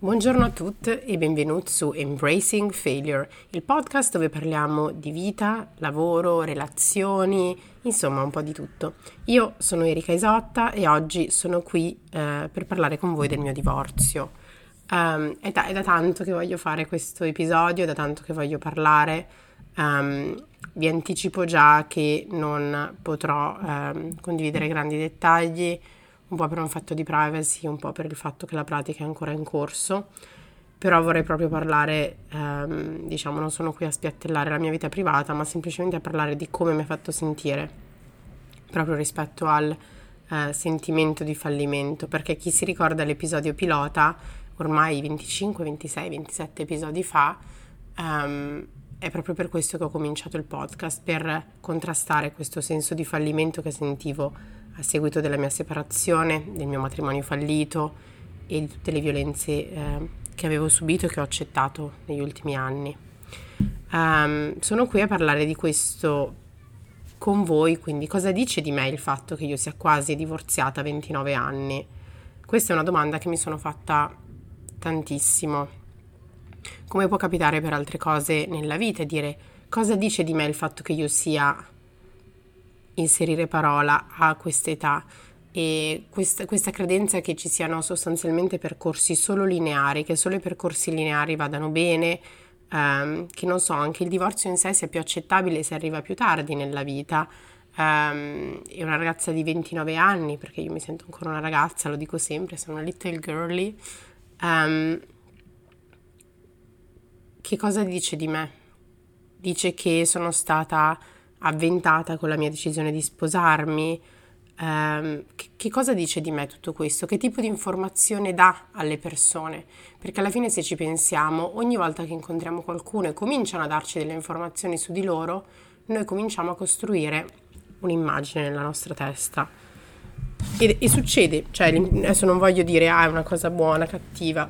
Buongiorno a tutti e benvenuti su Embracing Failure, il podcast dove parliamo di vita, lavoro, relazioni, insomma un po' di tutto. Io sono Erika Isotta e oggi sono qui eh, per parlare con voi del mio divorzio. Um, è, da, è, da, tanto che voglio fare questo episodio, è da tanto che voglio parlare. Um, vi anticipo già che non potrò um, condividere grandi dettagli un po' per un fatto di privacy, un po' per il fatto che la pratica è ancora in corso, però vorrei proprio parlare, ehm, diciamo, non sono qui a spiattellare la mia vita privata, ma semplicemente a parlare di come mi ha fatto sentire, proprio rispetto al eh, sentimento di fallimento, perché chi si ricorda l'episodio pilota, ormai 25, 26, 27 episodi fa, ehm, è proprio per questo che ho cominciato il podcast, per contrastare questo senso di fallimento che sentivo a seguito della mia separazione, del mio matrimonio fallito e di tutte le violenze eh, che avevo subito e che ho accettato negli ultimi anni. Um, sono qui a parlare di questo con voi, quindi cosa dice di me il fatto che io sia quasi divorziata a 29 anni? Questa è una domanda che mi sono fatta tantissimo. Come può capitare per altre cose nella vita, dire cosa dice di me il fatto che io sia inserire parola a questa età e questa, questa, credenza che ci siano sostanzialmente percorsi solo lineari, che solo i percorsi lineari vadano bene, ehm, che non so, anche il divorzio in sé sia più accettabile se arriva più tardi nella vita. Um, è una ragazza di 29 anni, perché io mi sento ancora una ragazza, lo dico sempre, sono una little girly. Um, che cosa dice di me? Dice che sono stata avventata con la mia decisione di sposarmi. Um, che, che, cosa dice di me tutto questo? Che tipo di informazione dà alle persone? Perché alla fine se ci pensiamo, ogni volta che incontriamo qualcuno e cominciano a darci delle informazioni su di loro, noi cominciamo a costruire un'immagine nella nostra testa. E, e succede, cioè adesso non voglio dire ah è una cosa buona, cattiva,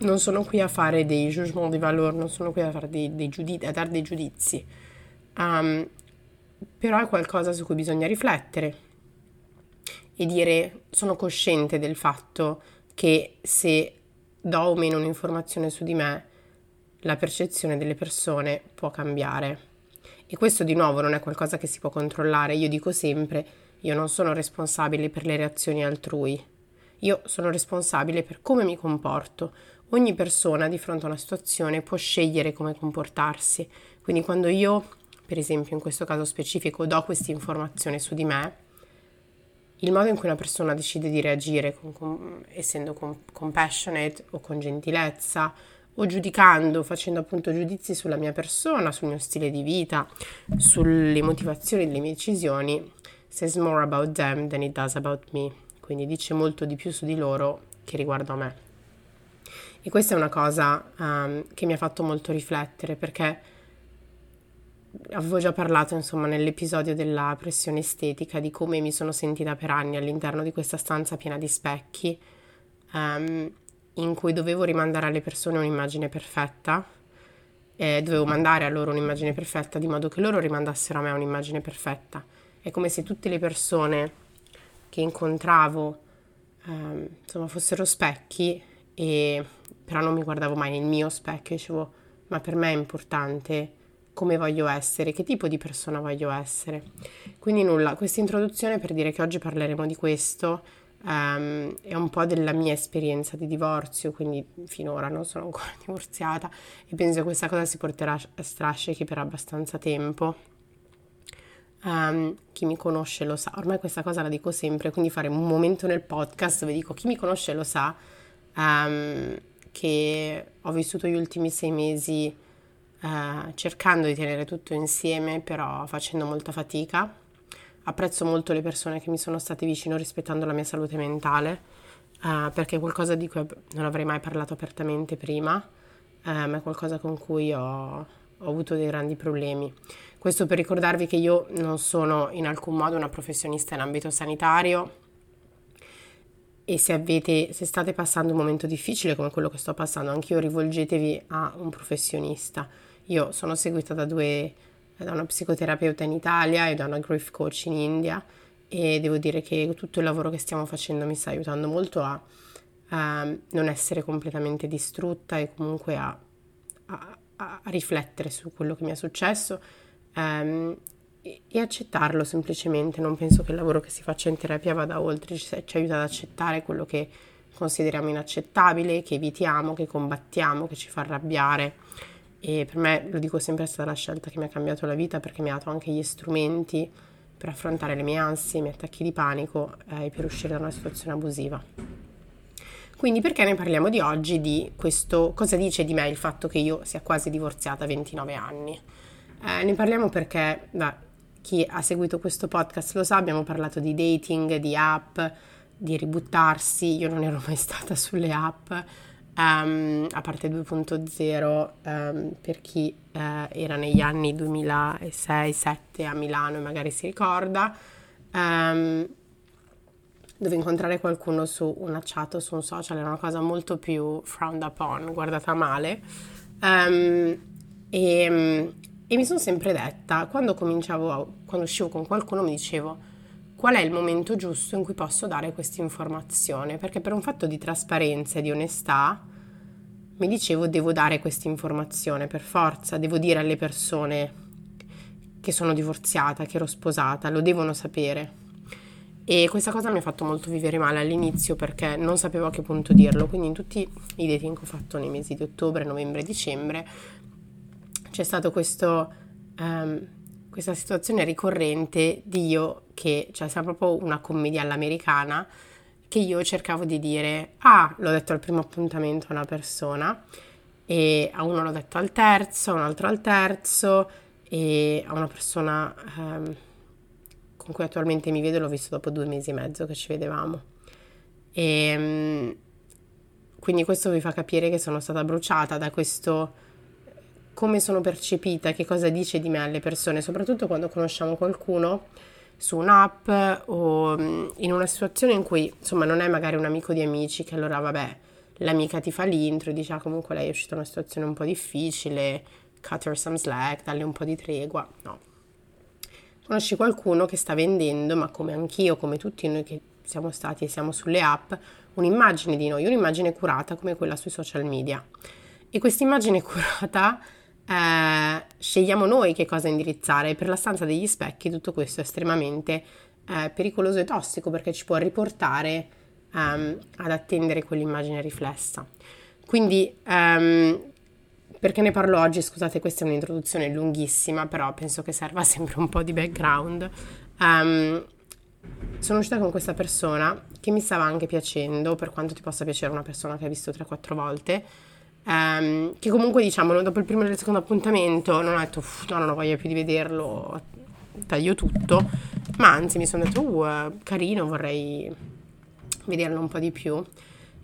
non sono qui a fare dei jugement di valore, non sono qui a, dei, dei giudizi, a dare dei giudizi. Um, però è qualcosa su cui bisogna riflettere e dire sono cosciente del fatto che se do o meno un'informazione su di me, la percezione delle persone può cambiare. E questo di nuovo non è qualcosa che si può controllare. Io dico sempre, io non sono responsabile per le reazioni altrui. Io sono responsabile per come mi comporto. Ogni persona di fronte a una situazione può scegliere come comportarsi. Quindi quando io per esempio in questo caso specifico, do questa informazione su di me, il modo in cui una persona decide di reagire, con, con, essendo con, compassionate o con gentilezza, o giudicando, facendo appunto giudizi sulla mia persona, sul mio stile di vita, sulle motivazioni delle mie decisioni, says more about them than it does about me. Quindi dice molto di più su di loro che riguardo a me. E questa è una cosa um, che mi ha fatto molto riflettere perché avevo già parlato insomma nell'episodio della pressione estetica di come mi sono sentita per anni all'interno di questa stanza piena di specchi um, in cui dovevo rimandare alle persone un'immagine perfetta eh, dovevo mandare a loro un'immagine perfetta di modo che loro rimandassero a me un'immagine perfetta. È come se tutte le persone che incontravo um, insomma fossero specchi e però non mi guardavo mai nel mio specchio dicevo ma per me è importante come voglio essere, che tipo di persona voglio essere. Quindi nulla, questa introduzione per dire che oggi parleremo di questo um, è un po' della mia esperienza di divorzio, quindi finora non sono ancora divorziata e penso che questa cosa si porterà a strascichi per abbastanza tempo. Um, chi mi conosce lo sa, ormai questa cosa la dico sempre, quindi fare un momento nel podcast dove dico chi mi conosce lo sa um, che ho vissuto gli ultimi sei mesi eh, cercando di tenere tutto insieme, però facendo molta fatica. Apprezzo molto le persone che mi sono state vicino rispettando la mia salute mentale, eh, perché è qualcosa di cui non avrei mai parlato apertamente prima, eh, ma è qualcosa con cui ho, ho avuto dei grandi problemi. Questo per ricordarvi che io non sono in alcun modo una professionista in ambito sanitario e se, avete, se state passando un momento difficile come quello che sto passando, anch'io rivolgetevi a un professionista. Io sono seguita da due, da una psicoterapeuta in Italia e da una grief coach in India e devo dire che tutto il lavoro che stiamo facendo mi sta aiutando molto a ehm, non essere completamente distrutta e comunque a, a, a, riflettere su quello che mi è successo e, e, accettarlo semplicemente. Non penso che il lavoro che si faccia in terapia vada oltre, ci, ci aiuta ad accettare quello che consideriamo inaccettabile, che evitiamo, che combattiamo, che ci fa arrabbiare. E per me, lo dico sempre, è stata la scelta che mi ha cambiato la vita perché mi ha dato anche gli strumenti per affrontare le mie ansie, i miei attacchi di panico eh, e per uscire da una situazione abusiva. Quindi perché ne parliamo di oggi di questo, cosa dice di me il fatto che io sia quasi divorziata a 29 anni? Eh, ne parliamo perché, beh, chi ha seguito questo podcast lo sa, abbiamo parlato di dating, di app, di ributtarsi, io non ero mai stata sulle app, um, a parte 2.0 um, ehm, per chi uh, era negli anni 2006-2007 a Milano e magari si ricorda, um, dove incontrare qualcuno su una chat o su un social era una cosa molto più frowned upon, guardata male. e, e mi sono sempre detta, quando cominciavo, quando uscivo con qualcuno mi dicevo qual è il momento giusto in cui posso dare questa informazione, perché per un fatto di trasparenza e di onestà mi dicevo devo dare questa informazione per forza, devo dire alle persone che sono divorziata, che ero sposata, lo devono sapere. E questa cosa mi ha fatto molto vivere male all'inizio perché non sapevo a che punto dirlo, quindi in tutti i dating che ho fatto nei mesi di ottobre, novembre dicembre c'è stato questo um, questa situazione ricorrente di io che, cioè sembra proprio una commedia all'americana, che io cercavo di dire, ah, l'ho detto al primo appuntamento a una persona, e a uno l'ho detto al terzo, a un altro al terzo, e a una persona ehm, con cui attualmente mi vedo l'ho visto dopo due mesi e mezzo che ci vedevamo. E, ehm, quindi questo vi fa capire che sono stata bruciata da questo come sono percepita, che cosa dice di me alle persone, soprattutto quando conosciamo qualcuno su un'app o mm, in una situazione in cui insomma non è magari un amico di amici che allora vabbè l'amica ti fa l'intro e dice ah comunque lei è uscita da una situazione un po' difficile, cut her some slack, dalle un po' di tregua, no. Conosci qualcuno che sta vendendo, ma come anch'io, come tutti noi che siamo stati e siamo sulle app, un'immagine di noi, un'immagine curata come quella sui social media. E questa immagine curata eh, scegliamo noi che cosa indirizzare. Per la stanza degli specchi tutto questo è estremamente eh, pericoloso e tossico perché ci può riportare um, ad attendere quell'immagine riflessa. Quindi, um, perché ne parlo oggi? Scusate, questa è un'introduzione lunghissima, però penso che serva sempre un po' di background. Um, sono uscita con questa persona che mi stava anche piacendo, per quanto ti possa piacere una persona che hai visto 3-4 volte ehm, che comunque diciamo dopo il primo e il secondo appuntamento non ho detto no non ho voglia più di vederlo taglio tutto. Ma anzi mi sono detto uh, carino vorrei vederlo un po' di più.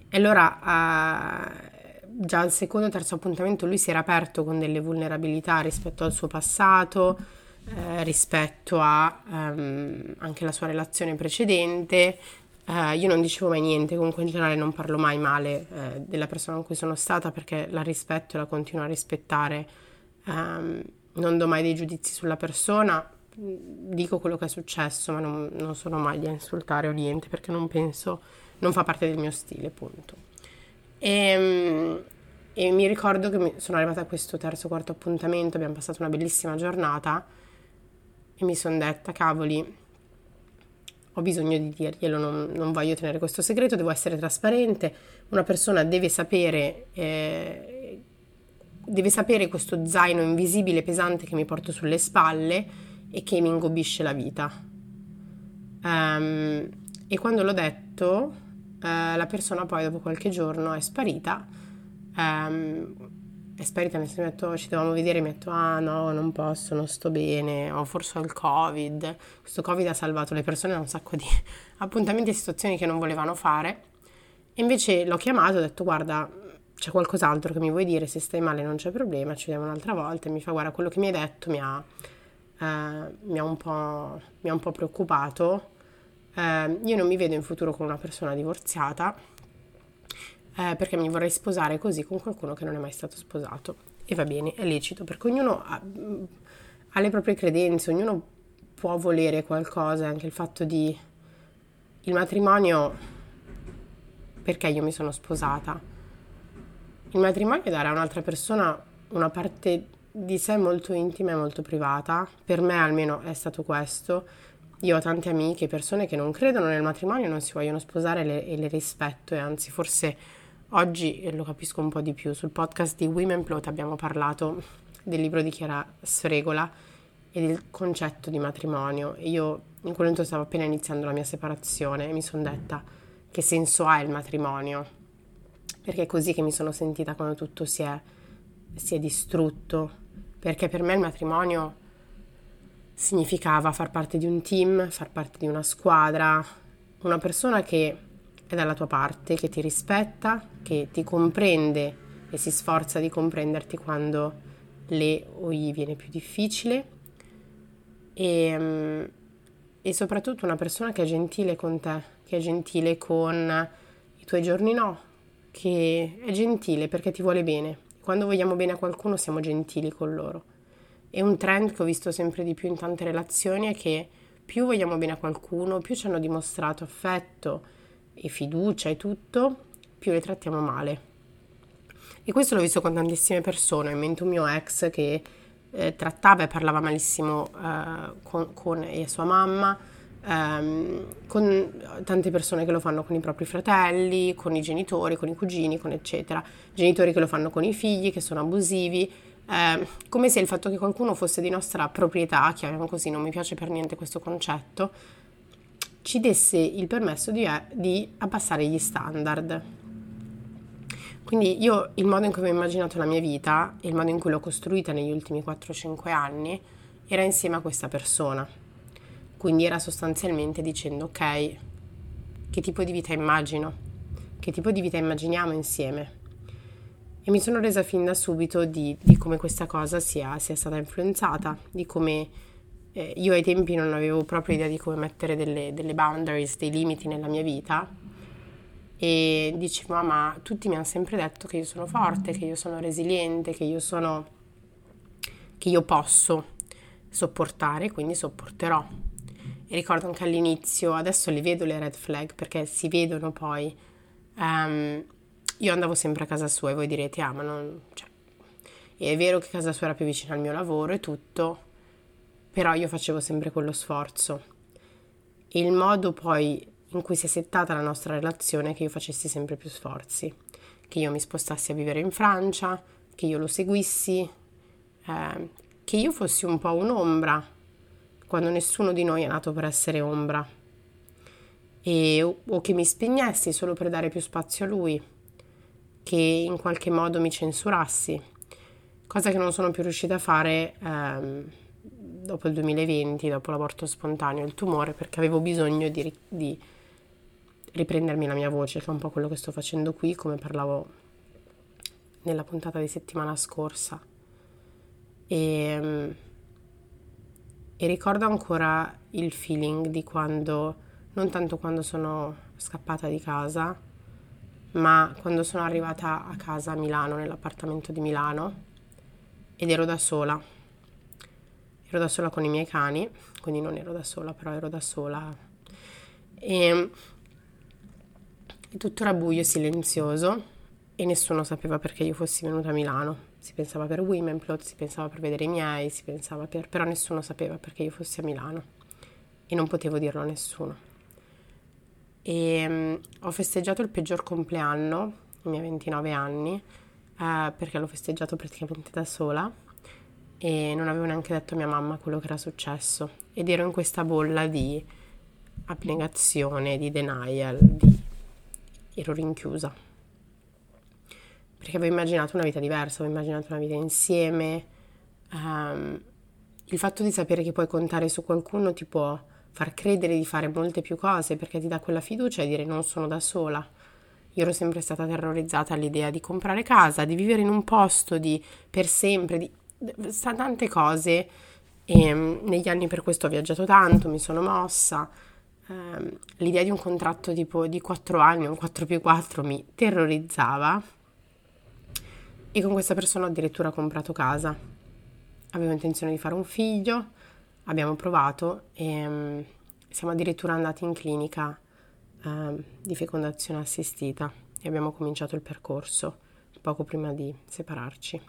E allora uh, già al secondo o terzo appuntamento lui si era aperto con delle vulnerabilità rispetto al suo passato eh, rispetto a um, anche la sua relazione precedente Uh, io non dicevo mai niente, comunque in generale non parlo mai male uh, della persona con cui sono stata perché la rispetto e la continuo a rispettare. Um, non do mai dei giudizi sulla persona, dico quello che è successo, ma non, non sono mai di insultare o niente perché non penso, non fa parte del mio stile, punto. E, um, e mi ricordo che mi sono arrivata a questo terzo quarto appuntamento, abbiamo passato una bellissima giornata e mi sono detta, cavoli, ho bisogno di dirglielo, non, non, voglio tenere questo segreto, devo essere trasparente, una persona deve sapere, eh, deve sapere questo zaino invisibile pesante che mi porto sulle spalle e che mi ingobbisce la vita. Um, e quando l'ho detto, uh, la persona poi dopo qualche giorno è sparita. Um, è sparita, mi sono detto ci dovevamo vedere, mi ha detto ah no non posso, non sto bene, ho forse ho il covid, questo covid ha salvato le persone da un sacco di appuntamenti e situazioni che non volevano fare. E invece l'ho chiamato ho detto guarda c'è qualcos'altro che mi vuoi dire, se stai male non c'è problema, ci vediamo un'altra volta e mi fa guarda quello che mi hai detto mi ha, eh, mi ha, un, po', mi ha un po' preoccupato, eh, io non mi vedo in futuro con una persona divorziata eh, perché mi vorrei sposare così con qualcuno che non è mai stato sposato. E va bene, è lecito, perché ognuno ha, ha le proprie credenze, ognuno può volere qualcosa, anche il fatto di... Il matrimonio perché io mi sono sposata. Il matrimonio è dare a un'altra persona una parte di sé molto intima e molto privata, per me almeno è stato questo. Io ho tante amiche, persone che non credono nel matrimonio, non si vogliono sposare le, e le rispetto e anzi forse oggi lo capisco un po' di più. Sul podcast di Women Plot abbiamo parlato del libro di Chiara Sfregola e del concetto di matrimonio. Io in quel momento stavo appena iniziando la mia separazione e mi sono detta che senso ha il matrimonio? Perché è così che mi sono sentita quando tutto si è, si è distrutto. Perché per me il matrimonio significava far parte di un team, far parte di una squadra, una persona che è dalla tua parte, che ti rispetta, che ti comprende e si sforza di comprenderti quando le o gli viene più difficile e, mm, e soprattutto una persona che è gentile con te, che è gentile con i tuoi giorni no, che è gentile perché ti vuole bene. Quando vogliamo bene a qualcuno siamo gentili con loro. E un trend che ho visto sempre di più in tante relazioni è che più vogliamo bene a qualcuno, più ci hanno dimostrato affetto e fiducia e tutto, più le trattiamo male. E questo l'ho visto con tantissime persone, in mente un mio ex che eh, trattava e parlava malissimo eh, con, con sua mamma, ehm, con tante persone che lo fanno con i propri fratelli, con i genitori, con i cugini, con eccetera. Genitori che lo fanno con i figli, che sono abusivi. Eh, come se il fatto che qualcuno fosse di nostra proprietà, chiamiamo così, non mi piace per niente questo concetto, ci desse il permesso di, di abbassare gli standard. Quindi io il modo in cui ho immaginato la mia vita e il modo in cui l'ho costruita negli ultimi 4-5 anni era insieme a questa persona. Quindi era sostanzialmente dicendo ok, che tipo di vita immagino? Che tipo di vita immaginiamo insieme? E mi sono resa fin da subito di, di come questa cosa sia, sia, stata influenzata, di come eh, io ai tempi non avevo proprio idea di come mettere delle, delle boundaries, dei limiti nella mia vita e dicevo ma tutti mi hanno sempre detto che io sono forte, che io sono resiliente, che io sono che io posso sopportare, quindi sopporterò. E ricordo anche all'inizio, adesso le vedo le red flag perché si vedono poi. Um, io andavo sempre a casa sua e voi direte, ah ma non... Cioè, è vero che casa sua era più vicina al mio lavoro e tutto, però io facevo sempre quello sforzo. E il modo poi in cui si è settata la nostra relazione che io facessi sempre più sforzi, che io mi spostassi a vivere in Francia, che io lo seguissi, eh, che io fossi un po' un'ombra, quando nessuno di noi è nato per essere ombra, e, o, o che mi spegnessi solo per dare più spazio a lui, che in qualche modo mi censurassi, cosa che non sono più riuscita a fare. Ehm, dopo il 2020, dopo l'aborto spontaneo, il tumore, perché avevo bisogno di, di riprendermi la mia voce, che è un po' quello che sto facendo qui, come parlavo nella puntata di settimana scorsa. E, ehm, e ricordo ancora il feeling di quando, non tanto quando sono scappata di casa, ma quando sono arrivata a casa a Milano, nell'appartamento di Milano, ed ero da sola. Ero da sola con i miei cani, quindi non ero da sola, però ero da sola. E tutto era buio e silenzioso e nessuno sapeva perché io fossi venuta a Milano. Si pensava per Womenplot, si pensava per vedere i miei, si pensava per... però nessuno sapeva perché io fossi a Milano e non potevo dirlo a nessuno. E ho festeggiato il peggior compleanno, i miei 29 anni, eh, perché l'ho festeggiato praticamente da sola e non avevo neanche detto a mia mamma quello che era successo ed ero in questa bolla di abnegazione, di denial, di ero rinchiusa. Perché avevo immaginato una vita diversa, avevo immaginato una vita insieme. Um, il fatto di sapere che puoi contare su qualcuno ti può far credere di fare molte più cose perché ti dà quella fiducia e dire non sono da sola. Io ero sempre stata terrorizzata all'idea di comprare casa, di vivere in un posto, di per sempre, di tante cose. E um, negli anni per questo ho viaggiato tanto, mi sono mossa ehm, l'idea di un contratto tipo di 4 anni, un 4 più 4 mi terrorizzava e con questa persona ho addirittura comprato casa. Avevo intenzione di fare un figlio, abbiamo provato e um, siamo addirittura andati in clinica eh, di fecondazione assistita e abbiamo cominciato il percorso poco prima di separarci.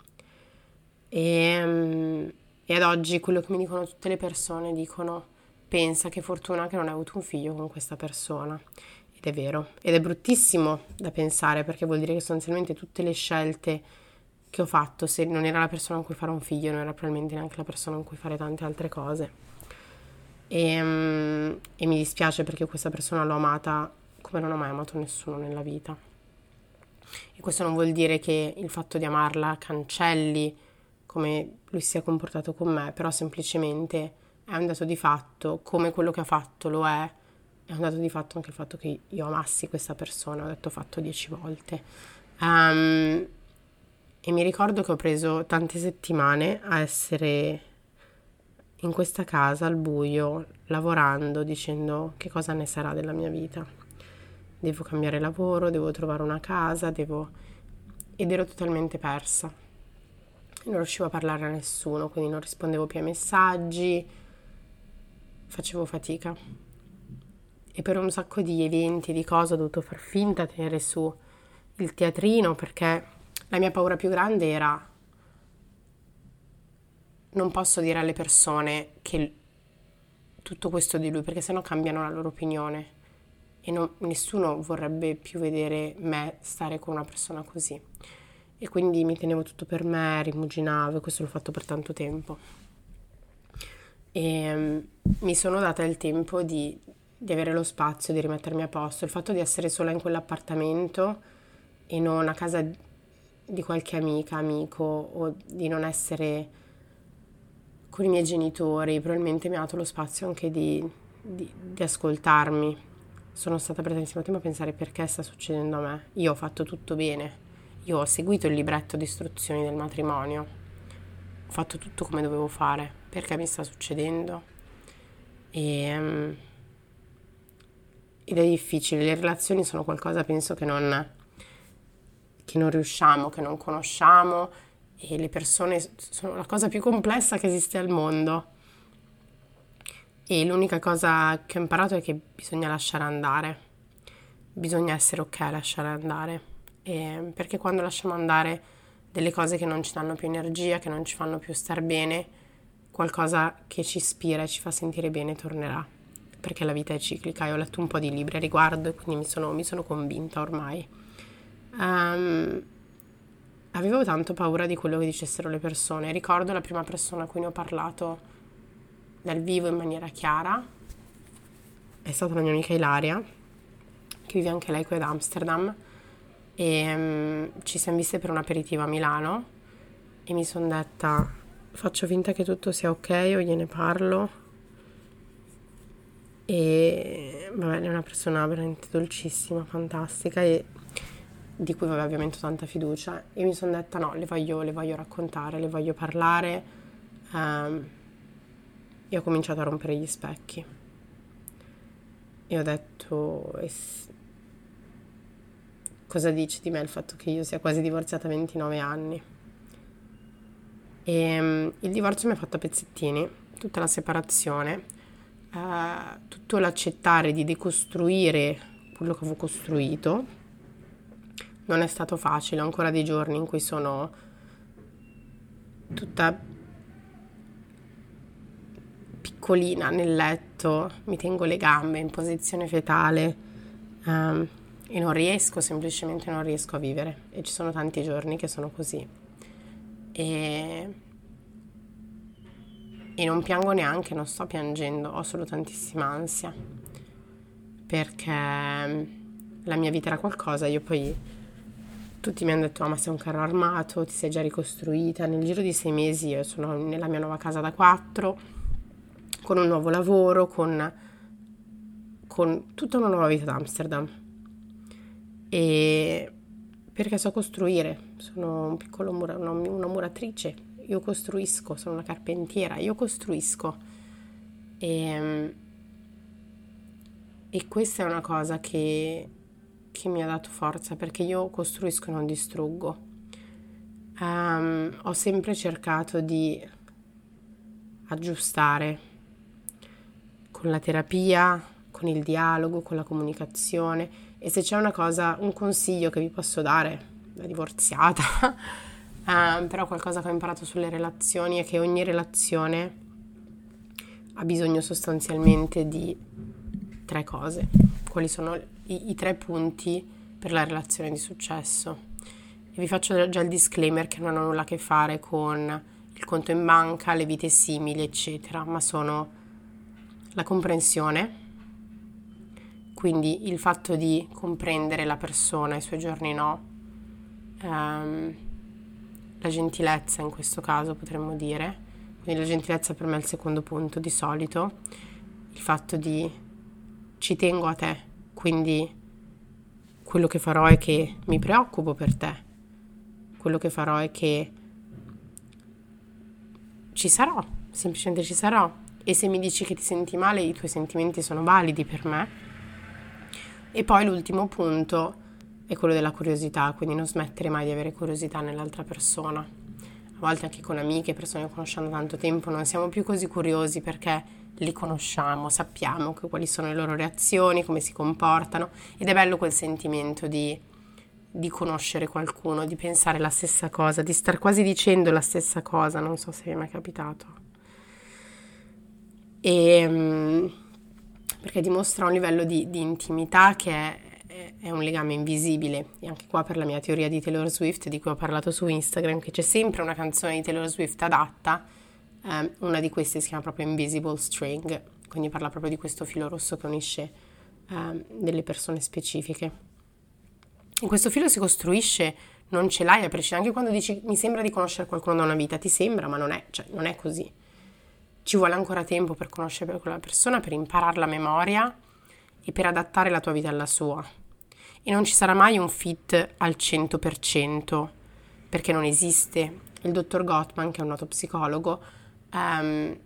E, um, e ad oggi quello che mi dicono tutte le persone dicono pensa che fortuna che non hai avuto un figlio con questa persona. Ed è vero. Ed è bruttissimo da pensare perché vuol dire che sostanzialmente tutte le scelte che ho fatto, se non era la persona con cui fare un figlio, non era probabilmente neanche la persona con cui fare tante altre cose. E, um, e mi dispiace perché questa persona l'ho amata come non ho mai amato nessuno nella vita. E questo non vuol dire che il fatto di amarla cancelli come lui si è comportato con me, però semplicemente è un dato di fatto, come quello che ha fatto lo è, è un dato di fatto anche il fatto che io amassi questa persona, ho detto fatto dieci volte. Um, e mi ricordo che ho preso tante settimane a essere in questa casa al buio, lavorando, dicendo che cosa ne sarà della mia vita. Devo cambiare lavoro, devo trovare una casa, devo... ed ero totalmente persa. Non riuscivo a parlare a nessuno, quindi non rispondevo più ai messaggi, facevo fatica. E per un sacco di eventi, di cose, ho dovuto far finta, tenere su il teatrino perché la mia paura più grande era non posso dire alle persone che tutto questo di lui perché sennò cambiano la loro opinione e non, nessuno vorrebbe più vedere me stare con una persona così. E quindi mi tenevo tutto per me, rimuginavo e questo l'ho fatto per tanto tempo. E um, mi sono data il tempo di, di avere lo spazio, di rimettermi a posto. Il fatto di essere sola in quell'appartamento e non a casa di qualche amica, amico o di non essere con i miei genitori, probabilmente mi ha dato lo spazio anche di, di, di ascoltarmi. Sono stata per tantissimo tempo a pensare perché sta succedendo a me. Io ho fatto tutto bene, io ho seguito il libretto di istruzioni del matrimonio, ho fatto tutto come dovevo fare, perché mi sta succedendo? E, um, ed è difficile, le relazioni sono qualcosa penso che non, che non riusciamo, che non conosciamo. E le persone sono la cosa più complessa che esiste al mondo. E l'unica cosa che ho imparato è che bisogna lasciare andare, bisogna essere ok a lasciare andare, e perché quando lasciamo andare delle cose che non ci danno più energia, che non ci fanno più star bene, qualcosa che ci ispira e ci fa sentire bene tornerà, perché la vita è ciclica. Io ho letto un po' di libri a riguardo e quindi mi sono, mi sono convinta ormai. Um, avevo tanto paura di quello che dicessero le persone. Ricordo la prima persona a cui ne ho parlato dal vivo in maniera chiara. È stata la mia amica Ilaria, che vive anche lei qui ad Amsterdam. E um, ci siamo viste per un aperitivo a Milano e mi sono detta faccio finta che tutto sia ok o gliene parlo. E vabbè è una persona veramente dolcissima fantastica e di cui aveva ovviamente tanta fiducia. E mi sono detta no, le voglio, le voglio raccontare, le voglio parlare. Um, e ho cominciato a rompere gli specchi. E ho detto cosa dici di me il fatto che io sia quasi divorziata a 29 anni? E um, il divorzio mi ha fatto a pezzettini tutta la separazione uh, tutto l'accettare di decostruire quello che avevo costruito. Non è stato facile, ho ancora dei giorni in cui sono tutta piccolina nel letto, mi tengo le gambe in posizione fetale um, e non riesco, semplicemente non riesco a vivere e ci sono tanti giorni che sono così. E, e non piango neanche, non sto piangendo, ho solo tantissima ansia perché la mia vita era qualcosa, io poi tutti mi hanno detto, oh, ma sei un carro armato, ti sei già ricostruita. Nel giro di sei mesi io sono nella mia nuova casa da quattro, con un nuovo lavoro, con, con tutta una nuova vita ad Amsterdam. E perché so costruire, sono un piccolo mura, una, una muratrice, io costruisco, sono una carpentiera, io costruisco. E, e questa è una cosa che che mi ha dato forza perché io costruisco e non distruggo. Um, ho sempre cercato di aggiustare con la terapia, con il dialogo, con la comunicazione e se c'è una cosa, un consiglio che vi posso dare da divorziata, eh, però qualcosa che ho imparato sulle relazioni è che ogni relazione ha bisogno sostanzialmente di tre cose. Quali sono i, i tre punti per la relazione di successo? E vi faccio già il disclaimer che non hanno nulla a che fare con il conto in banca, le vite simili, eccetera, ma sono la comprensione, quindi il fatto di comprendere la persona, i suoi giorni no, ehm, la gentilezza in questo caso potremmo dire, quindi la gentilezza per me è il secondo punto di solito, il fatto di ci tengo a te, quindi quello che farò è che mi preoccupo per te, quello che farò è che ci sarò, semplicemente ci sarò. E se mi dici che ti senti male, i tuoi sentimenti sono validi per me. E poi l'ultimo punto è quello della curiosità, quindi non smettere mai di avere curiosità nell'altra persona. A volte anche con amiche, persone che conosciamo da tanto tempo, non siamo più così curiosi perché li conosciamo, sappiamo quali sono le loro reazioni, come si comportano ed è bello quel sentimento di di conoscere qualcuno, di pensare la stessa cosa, di star quasi dicendo la stessa cosa, non so se vi è mai capitato. E, um, perché dimostra un livello di, di intimità che è, è, un legame invisibile. E anche qua per la mia teoria di Taylor Swift, di cui ho parlato su Instagram, che c'è sempre una canzone di Taylor Swift adatta, um, una di queste si chiama proprio Invisible String, quindi parla proprio di questo filo rosso che unisce um, delle persone specifiche. E questo filo si costruisce, non ce l'hai a prescindere. Anche quando dici mi sembra di conoscere qualcuno da una vita, ti sembra, ma non è, cioè, non è così. Ci vuole ancora tempo per conoscere quella persona, per imparare la memoria e per adattare la tua vita alla sua. E non ci sarà mai un fit al 100%, perché non esiste. Il dottor Gottman, che è un noto psicologo, um,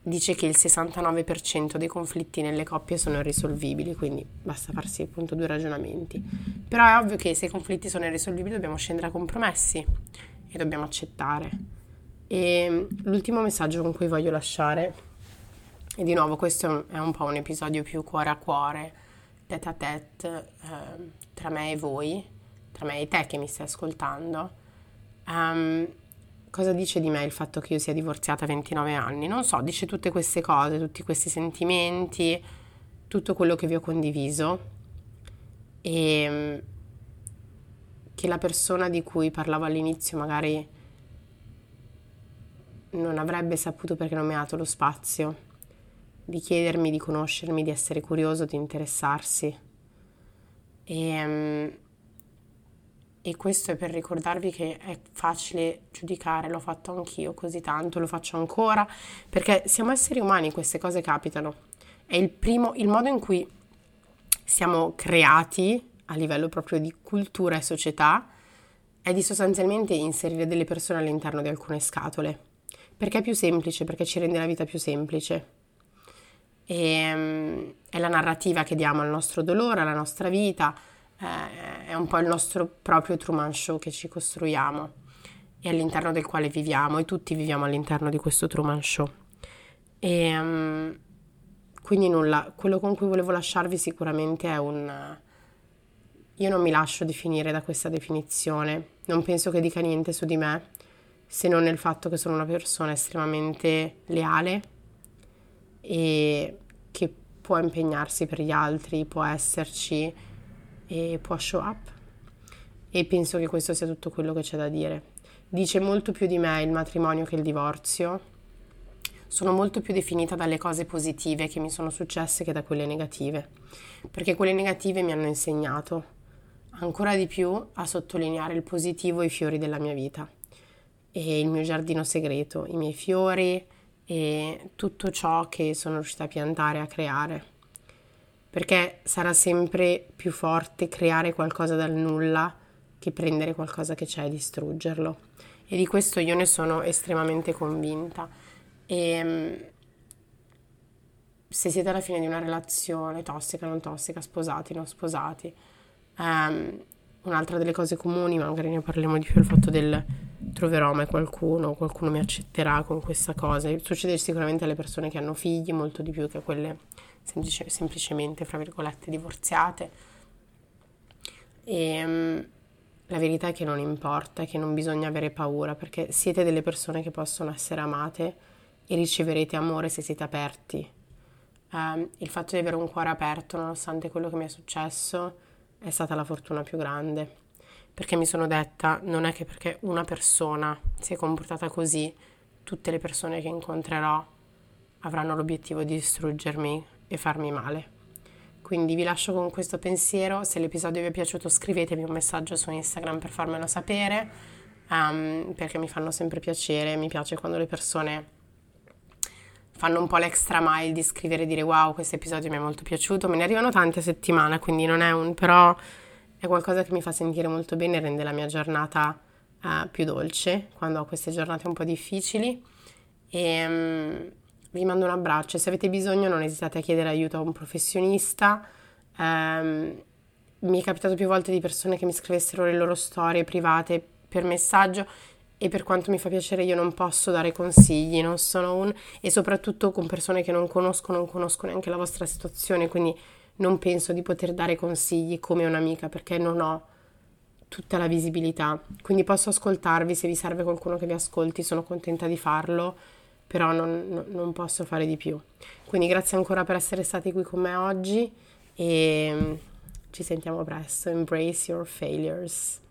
dice che il 69% dei conflitti nelle coppie sono irrisolvibili, quindi basta farsi appunto due ragionamenti. Però è ovvio che se i conflitti sono irrisolvibili dobbiamo scendere a compromessi e dobbiamo accettare. E l'ultimo messaggio con cui voglio lasciare, e di nuovo questo è un po' un episodio più cuore a cuore, tête a tête, eh, tra me e voi, tra me e te che mi stai ascoltando, um, cosa dice di me il fatto che io sia divorziata a 29 anni? Non so, dice tutte queste cose, tutti questi sentimenti, tutto quello che vi ho condiviso e mm, che la persona di cui parlavo all'inizio magari non avrebbe saputo perché non mi ha dato lo spazio di chiedermi, di conoscermi, di essere curioso, di interessarsi. E um, e questo è per ricordarvi che è facile giudicare, l'ho fatto anch'io così tanto, lo faccio ancora, perché siamo esseri umani, queste cose capitano. È il primo, il modo in cui siamo creati a livello proprio di cultura e società è di sostanzialmente inserire delle persone all'interno di alcune scatole, perché è più semplice, perché ci rende la vita più semplice. E, um, è la narrativa che diamo al nostro dolore, alla nostra vita, eh, è un po' il nostro proprio Truman Show che ci costruiamo e all'interno del quale viviamo e tutti viviamo all'interno di questo Truman Show. E um, quindi nulla, quello con cui volevo lasciarvi sicuramente è un... Io non mi lascio definire da questa definizione, non penso che dica niente su di me, se non nel fatto che sono una persona estremamente leale e che può impegnarsi per gli altri, può esserci e può show up. E penso che questo sia tutto quello che c'è da dire. Dice molto più di me il matrimonio che il divorzio. Sono molto più definita dalle cose positive che mi sono successe che da quelle negative, perché quelle negative mi hanno insegnato ancora di più a sottolineare il positivo e i fiori della mia vita e il mio giardino segreto, i miei fiori e tutto ciò che sono riuscita a piantare, a creare perché sarà sempre più forte creare qualcosa dal nulla che prendere qualcosa che c'è e distruggerlo. E di questo io ne sono estremamente convinta. E ehm, se siete alla fine di una relazione tossica, non tossica, sposati, non sposati, um, un'altra delle cose comuni, ma magari ne parliamo di più, è il fatto del troverò mai qualcuno, qualcuno mi accetterà con questa cosa. Succede sicuramente alle persone che hanno figli, molto di più che a quelle semplice, semplicemente, fra virgolette, divorziate. E um, la verità è che non importa, che non bisogna avere paura, perché siete delle persone che possono essere amate e riceverete amore se siete aperti. Um, il fatto di avere un cuore aperto, nonostante quello che mi è successo, è stata la fortuna più grande perché mi sono detta non è che perché una persona si è comportata così, tutte le persone che incontrerò avranno l'obiettivo di distruggermi e farmi male. Quindi vi lascio con questo pensiero, se l'episodio vi è piaciuto scrivetemi un messaggio su Instagram per farmelo sapere, um, perché mi fanno sempre piacere, mi piace quando le persone fanno un po' l'extra mile di scrivere e dire wow questo episodio mi è molto piaciuto, me ne arrivano tanti a settimana, quindi non è un però è qualcosa che mi fa sentire molto bene e rende la mia giornata uh, più dolce quando ho queste giornate un po' difficili. E um, vi mando un abbraccio. Se avete bisogno, non esitate a chiedere aiuto a un professionista. Um, mi è capitato più volte di persone che mi scrivessero le loro storie private per messaggio e per quanto mi fa piacere io non posso dare consigli, non sono un... e soprattutto con persone che non conosco, non conosco neanche la vostra situazione, quindi non penso di poter dare consigli come un'amica perché non ho tutta la visibilità. Quindi posso ascoltarvi, se vi serve qualcuno che vi ascolti, sono contenta di farlo, però non, non posso fare di più. Quindi grazie ancora per essere stati qui con me oggi e ci sentiamo presto. Embrace your failures.